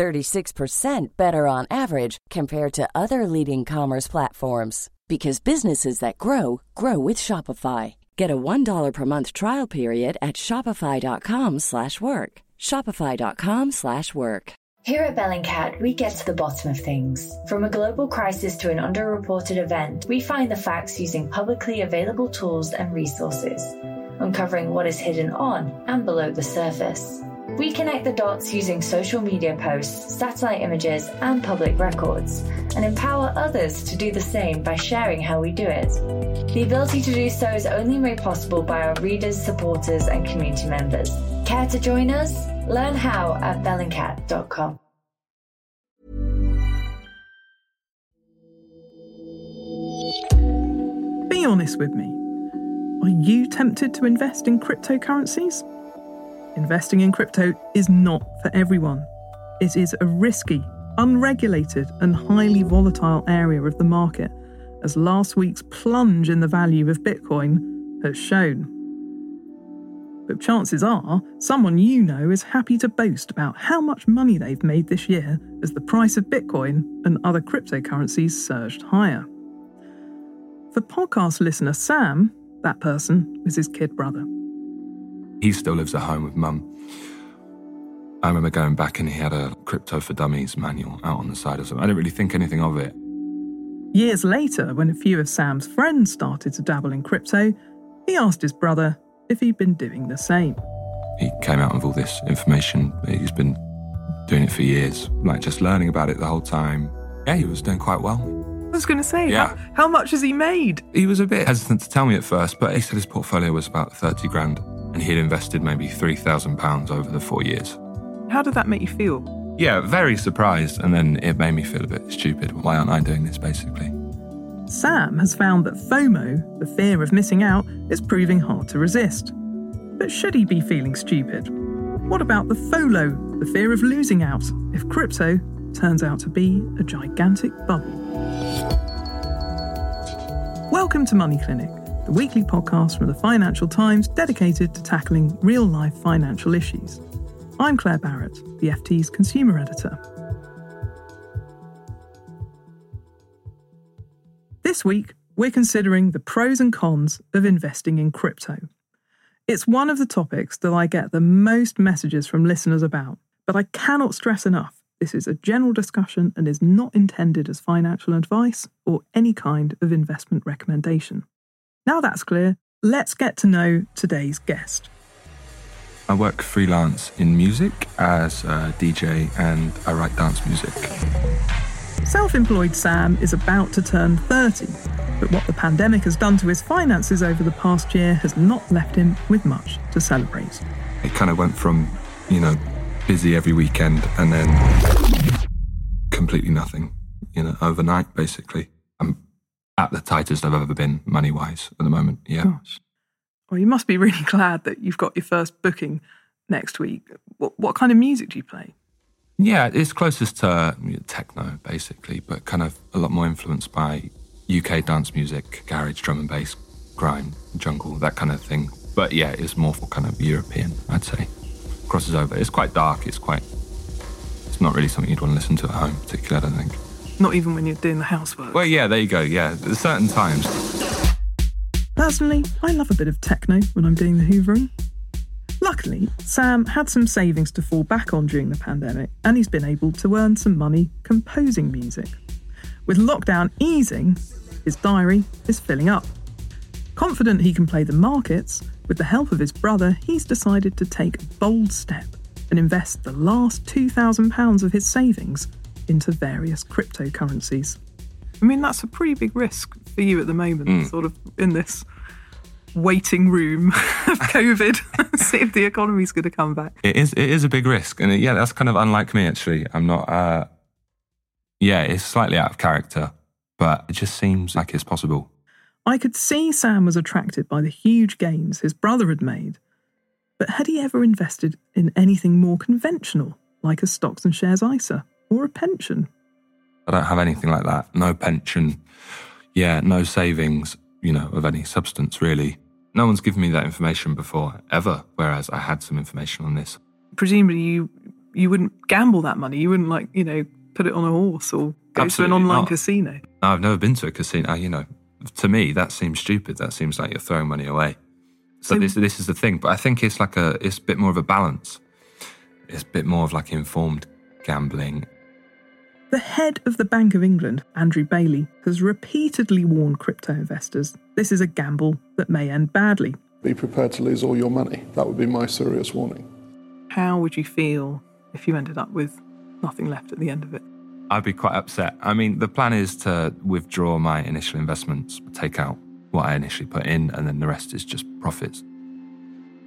36% better on average compared to other leading commerce platforms because businesses that grow grow with Shopify. Get a $1 per month trial period at shopify.com/work. shopify.com/work. Here at Bellingcat, we get to the bottom of things. From a global crisis to an underreported event, we find the facts using publicly available tools and resources, uncovering what is hidden on and below the surface. We connect the dots using social media posts, satellite images, and public records, and empower others to do the same by sharing how we do it. The ability to do so is only made possible by our readers, supporters, and community members. Care to join us? Learn how at bellingcat.com. Be honest with me. Are you tempted to invest in cryptocurrencies? Investing in crypto is not for everyone. It is a risky, unregulated, and highly volatile area of the market, as last week's plunge in the value of Bitcoin has shown. But chances are, someone you know is happy to boast about how much money they've made this year as the price of Bitcoin and other cryptocurrencies surged higher. For podcast listener Sam, that person was his kid brother. He still lives at home with mum. I remember going back and he had a Crypto for Dummies manual out on the side or something. I didn't really think anything of it. Years later, when a few of Sam's friends started to dabble in crypto, he asked his brother if he'd been doing the same. He came out with all this information. He's been doing it for years, like just learning about it the whole time. Yeah, he was doing quite well. I was going to say, Yeah. how, how much has he made? He was a bit hesitant to tell me at first, but he said his portfolio was about 30 grand and he'd invested maybe £3,000 over the four years. How did that make you feel? Yeah, very surprised. And then it made me feel a bit stupid. Why aren't I doing this, basically? Sam has found that FOMO, the fear of missing out, is proving hard to resist. But should he be feeling stupid? What about the FOLO, the fear of losing out, if crypto turns out to be a gigantic bubble? Welcome to Money Clinic, weekly podcast from the Financial Times dedicated to tackling real life financial issues. I'm Claer Barrett, the FT's consumer editor. This week, we're considering the pros and cons of investing in crypto. It's one of the topics that I get the most messages from listeners about, but I cannot stress enough this is a general discussion and is not intended as financial advice or any kind of investment recommendation. Now that's clear, let's get to know today's guest. I work freelance in music as a DJ and I write dance music. Self employed Sam is about to turn 30, but what the pandemic has done to his finances over the past year has not left him with much to celebrate. It kind of went from, you know, busy every weekend and then completely nothing, you know, overnight basically. I'm at the tightest I've ever been money wise at the moment. Yeah. Gosh. Well, you must be really glad that you've got your first booking next week. What, what kind of music do you play? Yeah, it's closest to techno basically, but kind of a lot more influenced by UK dance music, garage, drum and bass, grime, jungle, that kind of thing. But yeah, it's more for kind of European, I'd say. Crosses over. It's quite dark. It's quite. It's not really something you'd want to listen to at home, particularly. I don't think. Not even when you're doing the housework. Well, yeah, there you go. Yeah, there's certain times. Personally, I love a bit of techno when I'm doing the hoovering. Luckily, Sam had some savings to fall back on during the pandemic, and he's been able to earn some money composing music. With lockdown easing, his diary is filling up. Confident he can play the markets, with the help of his brother, he's decided to take a bold step and invest the last £2,000 of his savings into various cryptocurrencies. I mean, that's a pretty big risk for you at the moment, sort of in this waiting room of COVID, see if the economy's going to come back. It is. It is a big risk, and it, yeah, that's kind of unlike me. Actually, I'm not. Uh, yeah, it's slightly out of character. but it just seems like it's possible. I could see Sam was attracted by the huge gains his brother had made, but had he ever invested in anything more conventional, like a stocks and shares ISA or a pension? I don't have anything like that. No pension. Yeah, no savings, you know, of any substance really. No one's given me that information before, ever, whereas I had some information on this. Presumably you you wouldn't gamble that money. You wouldn't like, you know, put it on a horse or go Absolutely to an online not. casino. No, I've never been to a casino. You know, to me, that seems stupid. That seems like you're throwing money away. So So- this this is the thing. But I think it's like a it's a bit more of a balance. It's a bit more of like informed gambling. The head of the Bank of England, Andrew Bailey, has repeatedly warned crypto investors this is a gamble that may end badly. Be prepared to lose all your money. That would be my serious warning. How would you feel if you ended up with nothing left at the end of it? I'd be quite upset. I mean, the plan is to withdraw my initial investments, take out what I initially put in, and then the rest is just profits.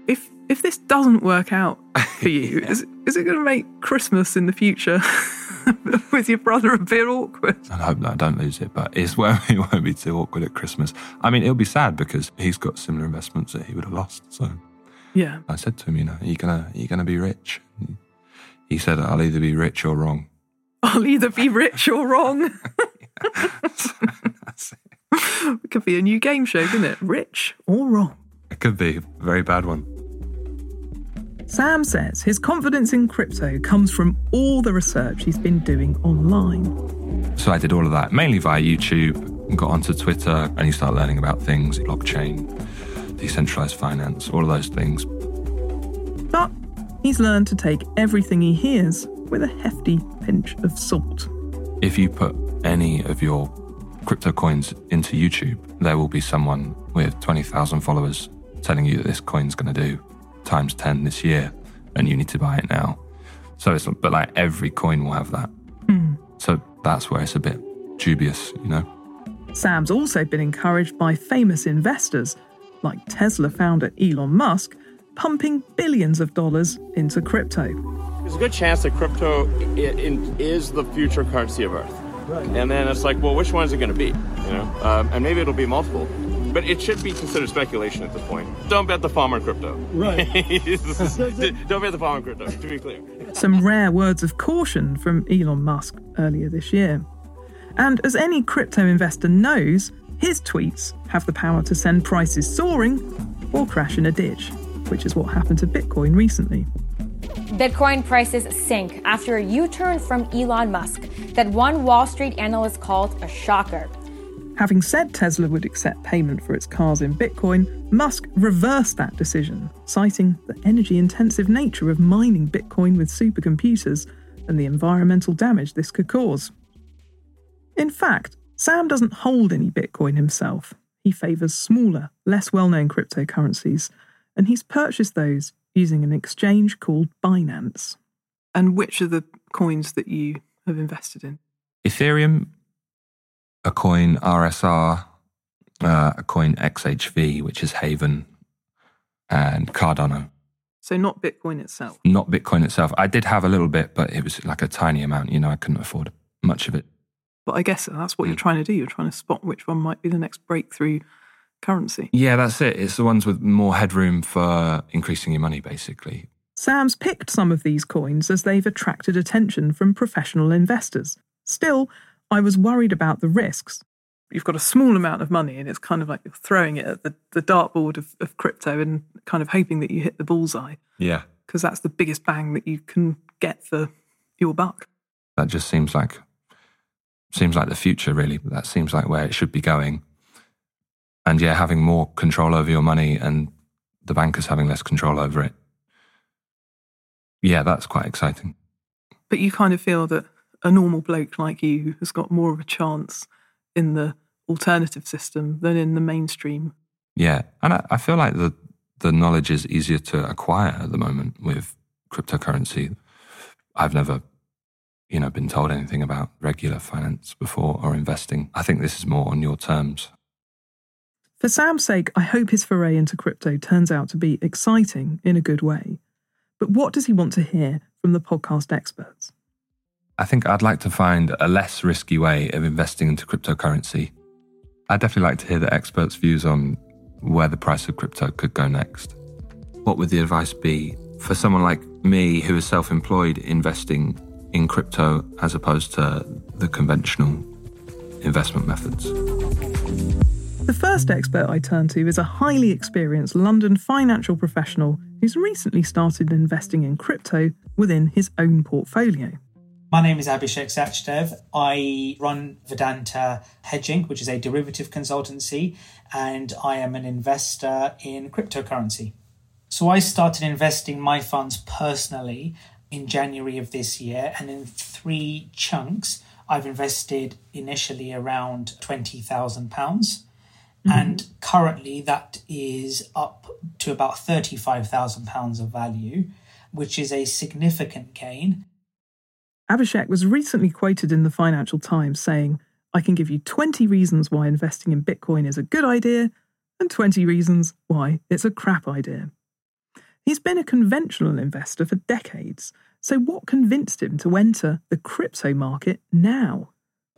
If if this doesn't work out for you, is, is it going to make Christmas in the future with your brother a bit awkward? I hope that I don't lose it, but it's where it won't be too awkward at Christmas. I mean, it'll be sad because he's got similar investments that he would have lost. So Yeah. I said to him, you know, are you gonna are you gonna be rich? He said, I'll either be rich or wrong. I'll either be rich or wrong. That's it. it could be a new game show, couldn't it? Rich or wrong. It could be a very bad one. Sam says his confidence in crypto comes from all the research he's been doing online. So I did all of that mainly via YouTube, got onto Twitter, and you start learning about things, blockchain, decentralized finance, all of those things. But he's learned to take everything he hears with a hefty pinch of salt. If you put any of your crypto coins into YouTube, there will be someone with 20,000 followers telling you that this coin's going to do times 10 this year and you need to buy it now. So it's, but like every coin will have that. So that's where it's a bit dubious, you know? Sam's also been encouraged by famous investors, like Tesla founder Elon Musk, pumping billions of dollars into crypto. There's a good chance that crypto is the future currency of Earth. And then it's like, well, which one is it going to be? You know, um, and maybe it'll be multiple. But it should be considered speculation at this point. Don't bet the farm on crypto. Right. Don't bet the farm on crypto. To be clear. Some rare words of caution from Elon Musk earlier this year. And as any crypto investor knows, his tweets have the power to send prices soaring or crash in a ditch, which is what happened to Bitcoin recently. Bitcoin prices sink after a U turn from Elon Musk that one Wall Street analyst called a shocker. Having said Tesla would accept payment for its cars in Bitcoin, Musk reversed that decision, citing the energy intensive nature of mining Bitcoin with supercomputers and the environmental damage this could cause. In fact, Sam doesn't hold any Bitcoin himself. He favours smaller, less well known cryptocurrencies, and he's purchased those using an exchange called Binance. And which are the coins that you have invested in? Ethereum, a coin RSR, uh, a coin XHV, which is Haven, and Cardano. So, not Bitcoin itself. Not Bitcoin itself. I did have a little bit, but it was like a tiny amount. You know, I couldn't afford much of it. But I guess that's what you're trying to do. You're trying to spot which one might be the next breakthrough currency. Yeah, that's it. It's the ones with more headroom for increasing your money, basically. Sam's picked some of these coins as they've attracted attention from professional investors. Still, I was worried about the risks. You've got a small amount of money, and it's kind of like you're throwing it at the, the dartboard of, of crypto and kind of hoping that you hit the bullseye, Yeah. because that's the biggest bang that you can get for your buck. That just seems like seems like the future, really. That seems like where it should be going. And yeah, having more control over your money and the bankers having less control over it. Yeah, that's quite exciting. But you kind of feel that a normal bloke like you has got more of a chance in the alternative system than in the mainstream. Yeah, and I, I feel like the the knowledge is easier to acquire at the moment with cryptocurrency. I've never, you know, been told anything about regular finance before or investing. I think this is more on your terms. For Sam's sake, I hope his foray into crypto turns out to be exciting in a good way. But what does he want to hear from the podcast experts? I think I'd like to find a less risky way of investing into cryptocurrency. I'd definitely like to hear the experts' views on where the price of crypto could go next. What would the advice be for someone like me who is self employed investing in crypto as opposed to the conventional investment methods? The first expert I turn to is a highly experienced London financial professional who's recently started investing in crypto within his own portfolio. My name is Abhishek Sachdev. I run Vedanta Hedging, which is a derivative consultancy, and I am an investor in cryptocurrency. So I started investing my funds personally in January of this year, and in three chunks, I've invested initially around £20,000 Mm-hmm. And currently, that is up to about £35,000 of value, which is a significant gain. Abhishek was recently quoted in the Financial Times saying, I can give you 20 reasons why investing in Bitcoin is a good idea and 20 reasons why it's a crap idea. He's been a conventional investor for decades, so what convinced him to enter the crypto market now?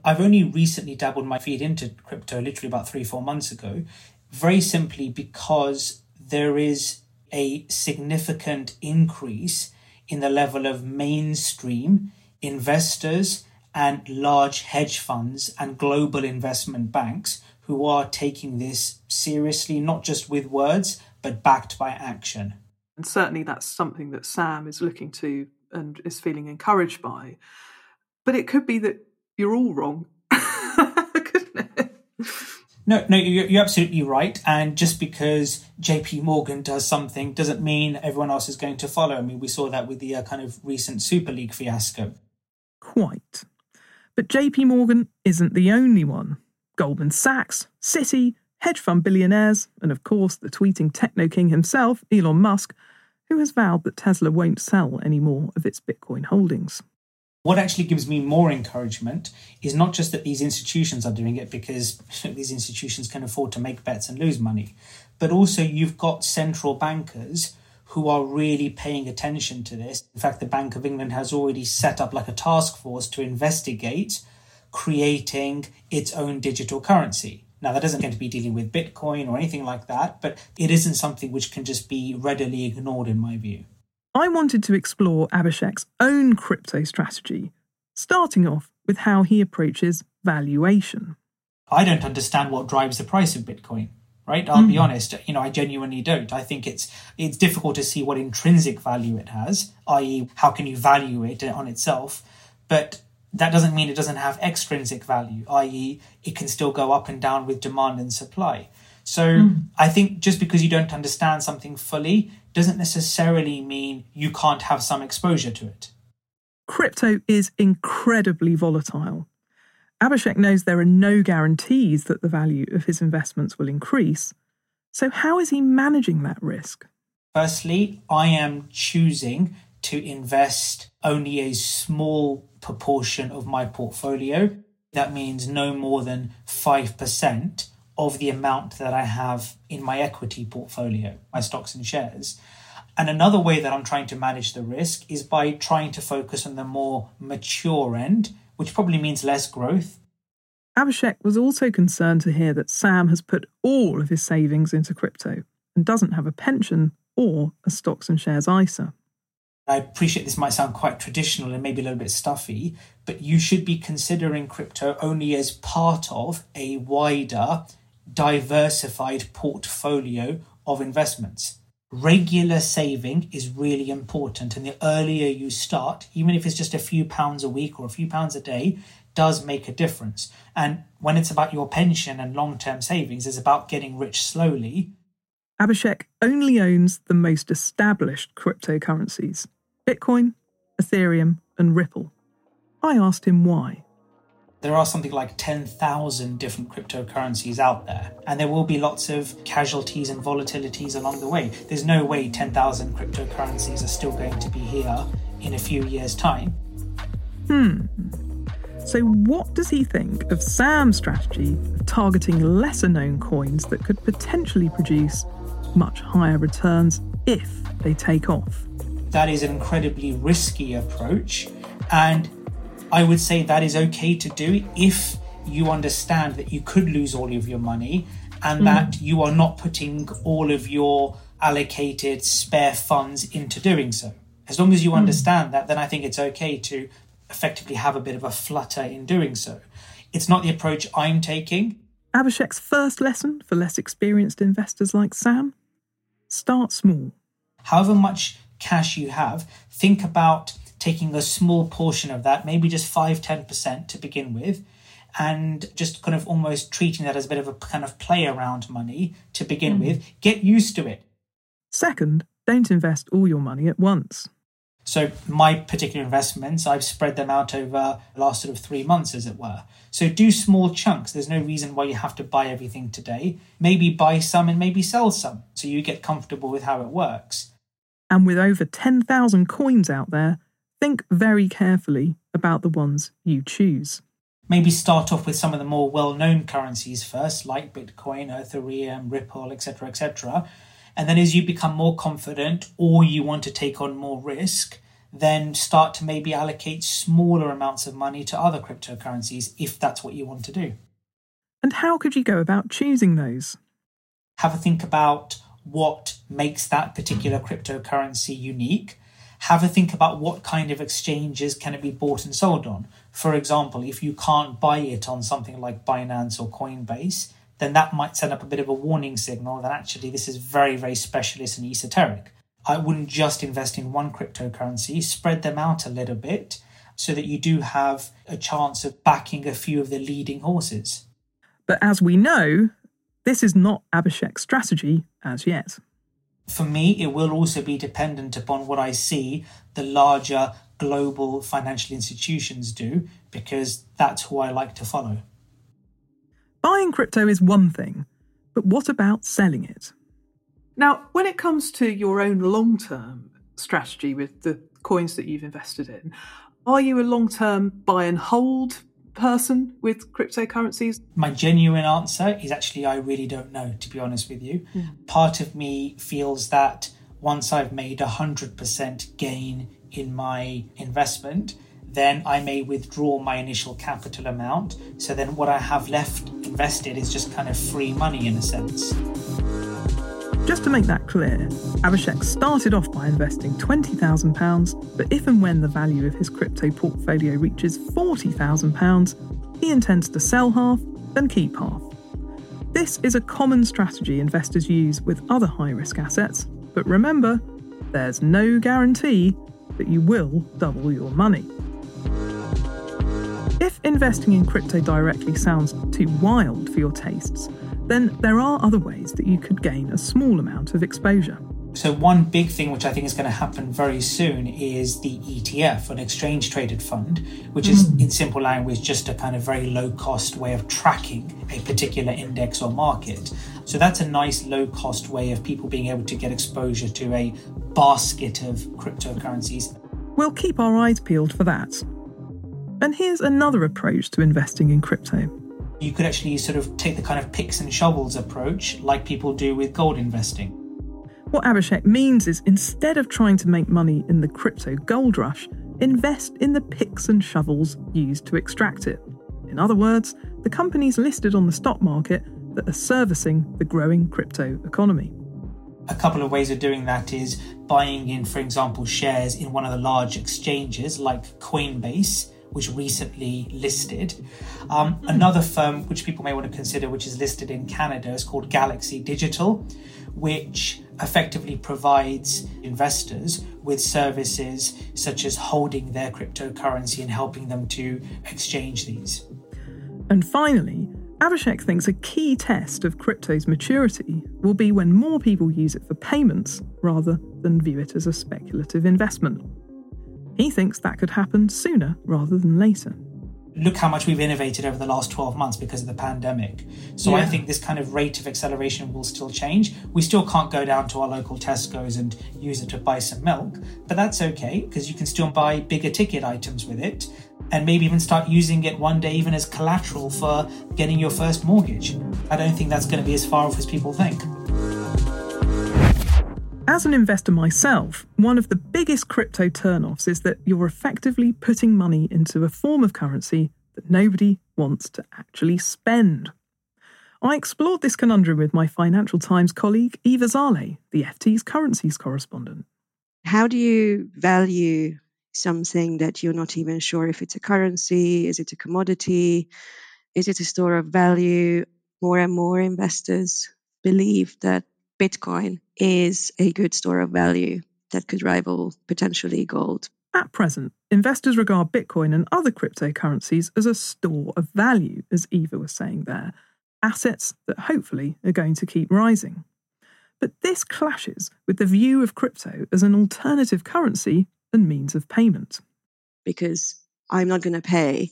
I've only recently dabbled my feet into crypto, literally about three, four months ago, very simply because there is a significant increase in the level of mainstream investors and large hedge funds and global investment banks who are taking this seriously, not just with words, but backed by action. And certainly that's something that Sam is looking to and is feeling encouraged by. But it could be that you're all wrong. No, no, you're, absolutely right. And just because JP Morgan does something doesn't mean everyone else is going to follow. I mean, we saw that with the uh, kind of recent Super League fiasco. Quite. But JP Morgan isn't the only one. Goldman Sachs, Citi, hedge fund billionaires, and of course the tweeting techno king himself, Elon Musk, who has vowed that Tesla won't sell any more of its Bitcoin holdings. What actually gives me more encouragement is not just that these institutions are doing it because these institutions can afford to make bets and lose money, but also you've got central bankers who are really paying attention to this. In fact, the Bank of England has already set up like a task force to investigate creating its own digital currency. Now, that doesn't going to be dealing with Bitcoin or anything like that, but it isn't something which can just be readily ignored, in my view. I wanted to explore Abhishek's own crypto strategy, starting off with how he approaches valuation. I don't understand what drives the price of Bitcoin, right? I'll mm. be honest, you know, I genuinely don't. I think it's it's difficult to see what intrinsic value it has, i.e., how can you value it on itself, but that doesn't mean it doesn't have extrinsic value, i.e., it can still go up and down with demand and supply. So mm. I think just because you don't understand something fully doesn't necessarily mean you can't have some exposure to it. Crypto is incredibly volatile. Abhishek knows there are no guarantees that the value of his investments will increase. So, how is he managing that risk? Firstly, I am choosing to invest only a small proportion of my portfolio. That means no more than 5% of the amount that I have in my equity portfolio, my stocks and shares. And another way that I'm trying to manage the risk is by trying to focus on the more mature end, which probably means less growth. Abhishek was also concerned to hear that Sam has put all of his savings into crypto and doesn't have a pension or a stocks and shares ISA. I appreciate this might sound quite traditional and maybe a little bit stuffy, but you should be considering crypto only as part of a wider diversified portfolio of investments. Regular saving is really important, and the earlier you start, even if it's just a few pounds a week or a few pounds a day, does make a difference. And when it's about your pension and long term savings, it's about getting rich slowly. Abhishek only owns the most established cryptocurrencies Bitcoin, Ethereum, and Ripple. I asked him why there are something like 10,000 different cryptocurrencies out there, and there will be lots of casualties and volatilities along the way. There's no way 10,000 cryptocurrencies are still going to be here in a few years' time. Hmm. So, what does he think of Sam's strategy of targeting lesser known coins that could potentially produce much higher returns if they take off? That is an incredibly risky approach, and I would say that is okay to do if you understand that you could lose all of your money and mm. that you are not putting all of your allocated spare funds into doing so. As long as you mm. understand that, then I think it's okay to effectively have a bit of a flutter in doing so. It's not the approach I'm taking. Abhishek's first lesson for less experienced investors like Sam start small. However much cash you have, think about taking a small portion of that, maybe just 5 10% to begin with, and just kind of almost treating that as a bit of a kind of play around money to begin mm. with. Get used to it. Second, don't invest all your money at once. So my particular investments, I've spread them out over the last sort of three months, as it were. So do small chunks. There's no reason why you have to buy everything today. Maybe buy some and maybe sell some, so you get comfortable with how it works. And with over 10,000 coins out there, think very carefully about the ones you choose. Maybe start off with some of the more well-known currencies first, like Bitcoin, Ethereum, Ripple, etc., etc and then as you become more confident or you want to take on more risk, then start to maybe allocate smaller amounts of money to other cryptocurrencies if that's what you want to do. And how could you go about choosing those? Have a think about what makes that particular cryptocurrency unique. Have a think about what kind of exchanges can it be bought and sold on. For example, if you can't buy it on something like Binance or Coinbase, then that might send up a bit of a warning signal that actually this is very, very specialist and esoteric. I wouldn't just invest in one cryptocurrency, spread them out a little bit so that you do have a chance of backing a few of the leading horses. But as we know, this is not Abhishek's strategy as yet. For me, it will also be dependent upon what I see the larger global financial institutions do, because that's who I like to follow. Buying crypto is one thing, but what about selling it? Now, when it comes to your own long term strategy with the coins that you've invested in, are you a long term buy and hold person with cryptocurrencies? My genuine answer is actually I really don't know, to be honest with you. Mm. Part of me feels that once I've made a 100% gain in my investment, then I may withdraw my initial capital amount. So then what I have left invested is just kind of free money in a sense. Just to make that clear, Abhishek started off by investing £20,000, but if and when the value of his crypto portfolio reaches £40,000, he intends to sell half, then keep half. This is a common strategy investors use with other high risk assets, but remember, there's no guarantee that you will double your money. If investing in crypto directly sounds too wild for your tastes, then there are other ways that you could gain a small amount of exposure. So, one big thing which I think is going to happen very soon is the ETF, an exchange traded fund, which is, mm. in simple language, just a kind of very low cost way of tracking a particular index or market. So, that's a nice low cost way of people being able to get exposure to a basket of cryptocurrencies. We'll keep our eyes peeled for that. And here's another approach to investing in crypto. You could actually sort of take the kind of picks and shovels approach, like people do with gold investing. What Abhishek means is instead of trying to make money in the crypto gold rush, invest in the picks and shovels used to extract it. In other words, the companies listed on the stock market that are servicing the growing crypto economy. A couple of ways of doing that is buying in, for example, shares in one of the large exchanges like Coinbase which recently listed. Um, another firm which people may want to consider, which is listed in Canada, is called Galaxy Digital, which effectively provides investors with services such as holding their cryptocurrency and helping them to exchange these. And finally, Abhishek thinks a key test of crypto's maturity will be when more people use it for payments rather than view it as a speculative investment. He thinks that could happen sooner rather than later. Look how much we've innovated over the last 12 months because of the pandemic. So yeah. I think this kind of rate of acceleration will still change. We still can't go down to our local Tesco's and use it to buy some milk, but that's okay because you can still buy bigger ticket items with it and maybe even start using it one day even as collateral for getting your first mortgage. I don't think that's going to be as far off as people think. As an investor myself, one of the biggest crypto turnoffs is that you're effectively putting money into a form of currency that nobody wants to actually spend. I explored this conundrum with my Financial Times colleague Eva Szalay, the FT's currencies correspondent. How do you value something that you're not even sure if it's a currency? Is it a commodity? Is it a store of value? More and more investors believe that Bitcoin is a good store of value that could rival potentially gold. At present, investors regard Bitcoin and other cryptocurrencies as a store of value, as Eva was saying there, assets that hopefully are going to keep rising. But this clashes with the view of crypto as an alternative currency and means of payment. Because I'm not going to pay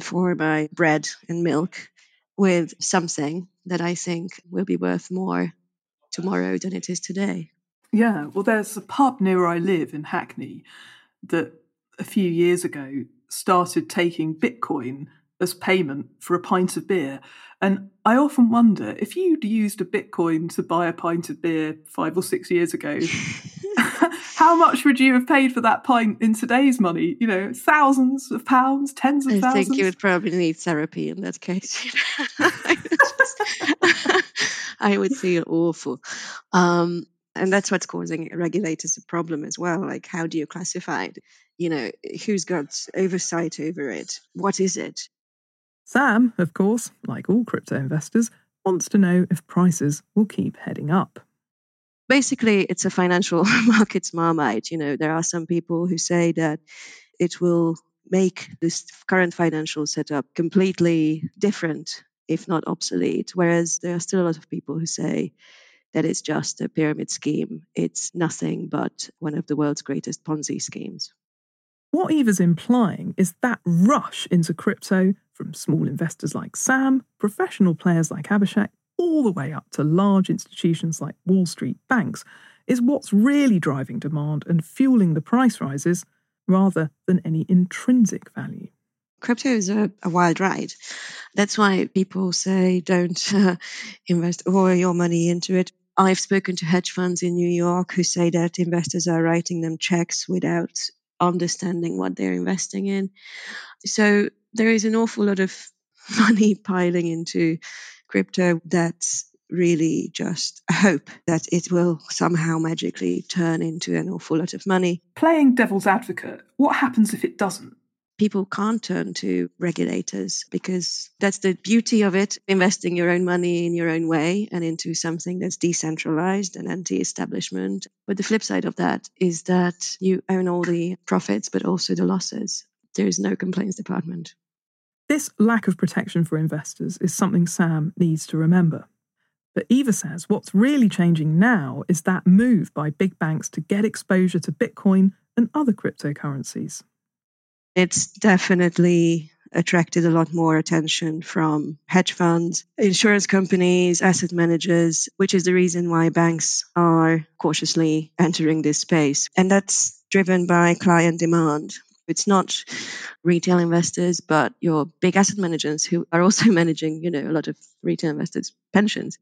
for my bread and milk with something that I think will be worth more tomorrow than it is today. Yeah, well, there's a pub near where I live in Hackney that a few years ago started taking Bitcoin as payment for a pint of beer. And I often wonder if you'd used a Bitcoin to buy a pint of beer five or six years ago, how much would you have paid for that pint in today's money? You know, thousands of pounds, tens of I thousands. I think you would probably need therapy in that case. I would feel awful. Um, and that's what's causing regulators a problem as well. Like, how do you classify it? You know, who's got oversight over it? What is it? Sam, of course, like all crypto investors, wants to know if prices will keep heading up. Basically, it's a financial markets marmite. You know, there are some people who say that it will make this current financial setup completely different, if not obsolete. Whereas there are still a lot of people who say that it's just a pyramid scheme. It's nothing but one of the world's greatest Ponzi schemes. What Eva's implying is that rush into crypto from small investors like Sam, professional players like Abhishek, all the way up to large institutions like Wall Street banks is what's really driving demand and fueling the price rises rather than any intrinsic value. Crypto is a, a wild ride. That's why people say don't uh, invest all your money into it. I've spoken to hedge funds in New York who say that investors are writing them checks without understanding what they're investing in. So there is an awful lot of money piling into crypto that's really just a hope that it will somehow magically turn into an awful lot of money. Playing devil's advocate, what happens if it doesn't? People can't turn to regulators because that's the beauty of it investing your own money in your own way and into something that's decentralized and anti establishment. But the flip side of that is that you own all the profits, but also the losses. There is no complaints department. This lack of protection for investors is something Sam needs to remember. But Eva says what's really changing now is that move by big banks to get exposure to Bitcoin and other cryptocurrencies it's definitely attracted a lot more attention from hedge funds, insurance companies, asset managers, which is the reason why banks are cautiously entering this space. And that's driven by client demand. It's not retail investors, but your big asset managers who are also managing, you know, a lot of retail investors' pensions.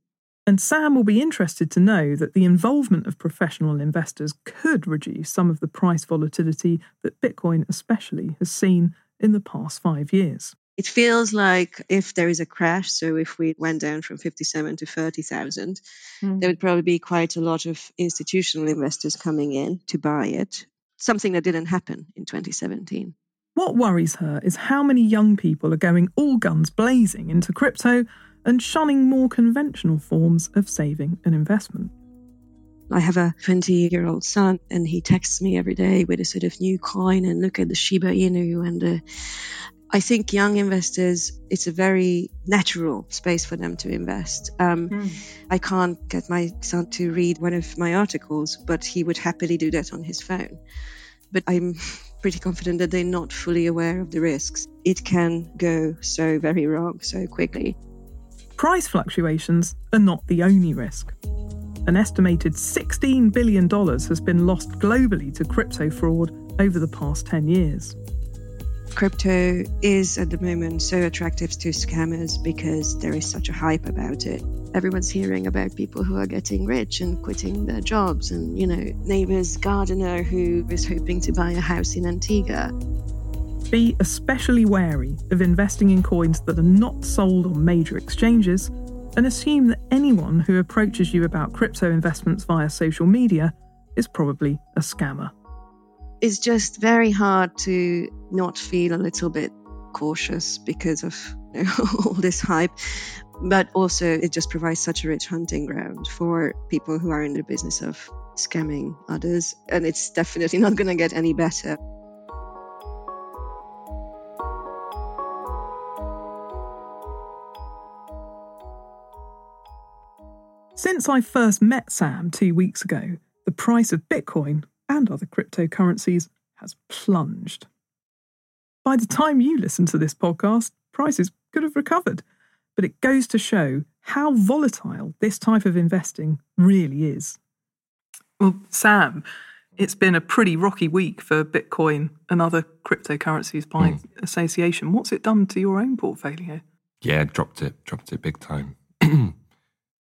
And Sam will be interested to know that the involvement of professional investors could reduce some of the price volatility that Bitcoin, especially, has seen in the past five years. It feels like if there is a crash, so if we went down from 57 to 30,000, mm. there would probably be quite a lot of institutional investors coming in to buy it, something that didn't happen in 2017. What worries her is how many young people are going all guns blazing into crypto and shunning more conventional forms of saving and investment. I have a 20 year old son, and he texts me every day with a sort of new coin and look at the Shiba Inu. And uh, I think young investors, it's a very natural space for them to invest. Um, mm. I can't get my son to read one of my articles, but he would happily do that on his phone. But I'm pretty confident that they're not fully aware of the risks. It can go so very wrong so quickly. Price fluctuations are not the only risk. An estimated $16 billion has been lost globally to crypto fraud over the past 10 years. Crypto is at the moment so attractive to scammers because there is such a hype about it. Everyone's hearing about people who are getting rich and quitting their jobs, and you know, neighbor's gardener who is hoping to buy a house in Antigua. Be especially wary of investing in coins that are not sold on major exchanges and assume that anyone who approaches you about crypto investments via social media is probably a scammer. It's just very hard to not feel a little bit cautious because of you know, all this hype. But also, it just provides such a rich hunting ground for people who are in the business of scamming others. And it's definitely not going to get any better. Since I first met Sam two weeks ago, the price of Bitcoin and other cryptocurrencies has plunged. By the time you listen to this podcast, prices could have recovered, but it goes to show how volatile this type of investing really is. Well, Sam, it's been a pretty rocky week for Bitcoin and other cryptocurrencies by mm. association. What's it done to your own portfolio? Yeah, dropped it, dropped it big time.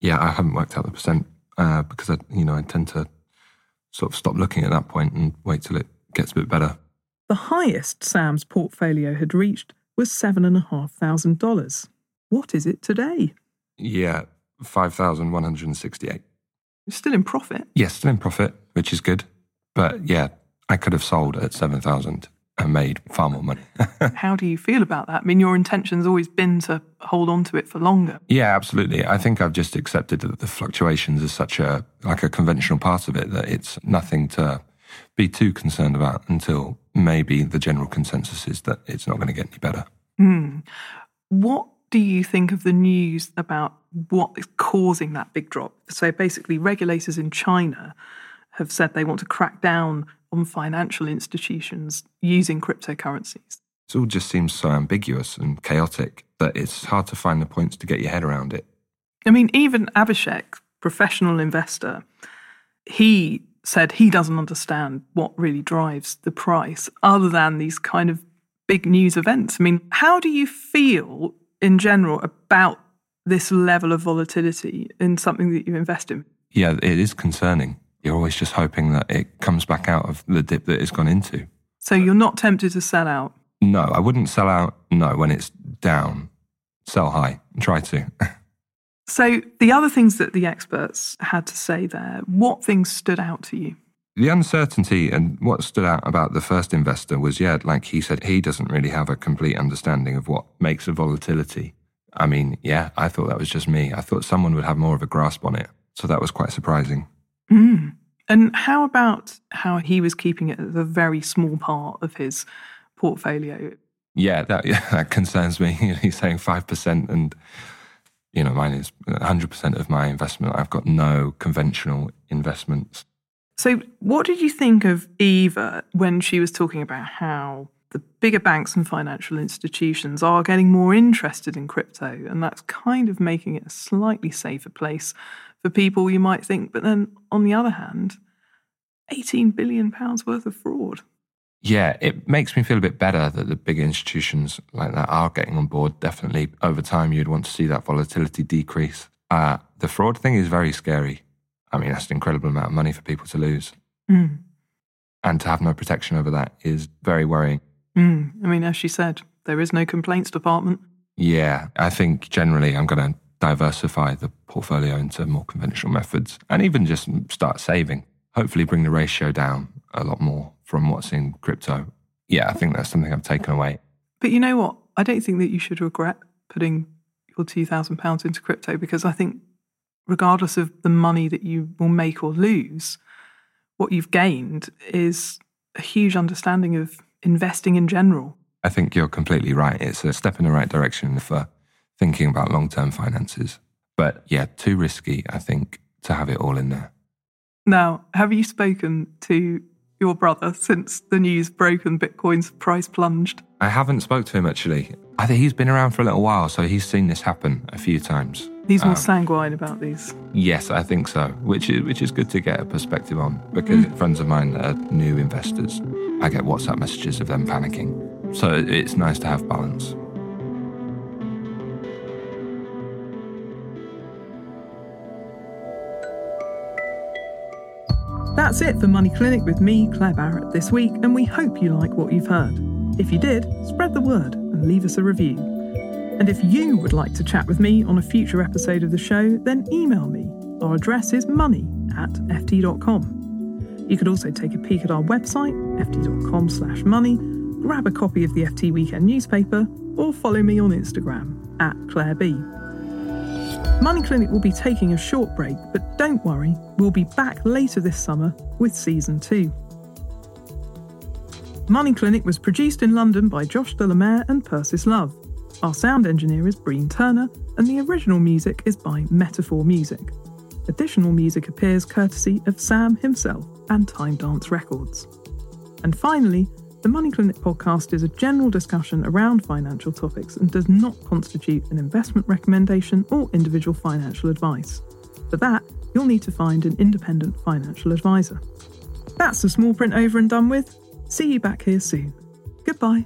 Yeah, I haven't worked out the percent uh, because I, you know, I tend to sort of stop looking at that point and wait till it gets a bit better. The highest Sam's portfolio had reached was seven and a half thousand dollars. What is it today? Yeah, five thousand one hundred and sixty-eight. Still in profit. Yes, still in profit, which is good. But yeah, I could have sold at seven thousand and made far more money. How do you feel about that? I mean, your intention's always been to hold on to it for longer. Yeah, absolutely. I think I've just accepted that the fluctuations are such a like a conventional part of it that it's nothing to be too concerned about until maybe the general consensus is that it's not going to get any better. Mm. What do you think of the news about what is causing that big drop? So basically, regulators in China have said they want to crack down on financial institutions using cryptocurrencies. It all just seems so ambiguous and chaotic that it's hard to find the points to get your head around it. I mean, even Abhishek, professional investor, he said he doesn't understand what really drives the price other than these kind of big news events. I mean, how do you feel in general about this level of volatility in something that you invest in? Yeah, it is concerning you're always just hoping that it comes back out of the dip that it's gone into. So you're not tempted to sell out? No, I wouldn't sell out. No, when it's down, sell high. Try to. so the other things that the experts had to say there, what things stood out to you? The uncertainty and what stood out about the first investor was, yeah, like he said, he doesn't really have a complete understanding of what makes a volatility. I mean, yeah, I thought that was just me. I thought someone would have more of a grasp on it. So that was quite surprising. Mm. And how about how he was keeping it as a very small part of his portfolio? Yeah, that, yeah, that concerns me. He's saying 5%, and, you know, mine is 100% of my investment. I've got no conventional investments. So, what did you think of Eva when she was talking about how the bigger banks and financial institutions are getting more interested in crypto, and that's kind of making it a slightly safer place for people you might think. But then on the other hand, 18 billion pounds worth of fraud. Yeah, it makes me feel a bit better that the big institutions like that are getting on board. Definitely over time, you'd want to see that volatility decrease. Uh, the fraud thing is very scary. I mean, that's an incredible amount of money for people to lose. Mm. And to have no protection over that is very worrying. Mm. I mean, as she said, there is no complaints department. Yeah, I think generally I'm going to diversify the portfolio into more conventional methods and even just start saving. Hopefully, bring the ratio down a lot more from what's in crypto. Yeah, I think that's something I've taken away. But you know what? I don't think that you should regret putting your £2,000 into crypto because I think, regardless of the money that you will make or lose, what you've gained is a huge understanding of investing in general. I think you're completely right. It's a step in the right direction for thinking about long term finances. But yeah, too risky, I think, to have it all in there. Now, have you spoken to your brother since the news broke and Bitcoin's price plunged? I haven't spoke to him actually. I think he's been around for a little while, so he's seen this happen a few times. He's more um, sanguine about these. Yes, I think so. Which is which is good to get a perspective on because mm. friends of mine are new investors. I get WhatsApp messages of them panicking. So it's nice to have balance. That's it for Money Clinic with me, Claer Barrett, this week, and we hope you like what you've heard. If you did, spread the word and leave us a review. And if you would like to chat with me on a future episode of the show, then email me. Our address is money at ft.com. You could also take a peek at our website, ft.com slash money, grab a copy of the FT Weekend newspaper, or follow me on Instagram at Claer B. Money Clinic will be taking a short break, but don't worry, we'll be back later this summer with season two. Money Clinic was produced in London by Josh de la Mare and Persis Love. Our sound engineer is Breen Turner, and the original music is by Metaphor Music. Additional music appears courtesy of Sam himself and Time Dance Records. And finally, the Money Clinic podcast is a general discussion around financial topics and does not constitute an investment recommendation or individual financial advice. For that, you'll need to find an independent financial advisor. That's the small print over and done with. See you back here soon. Goodbye.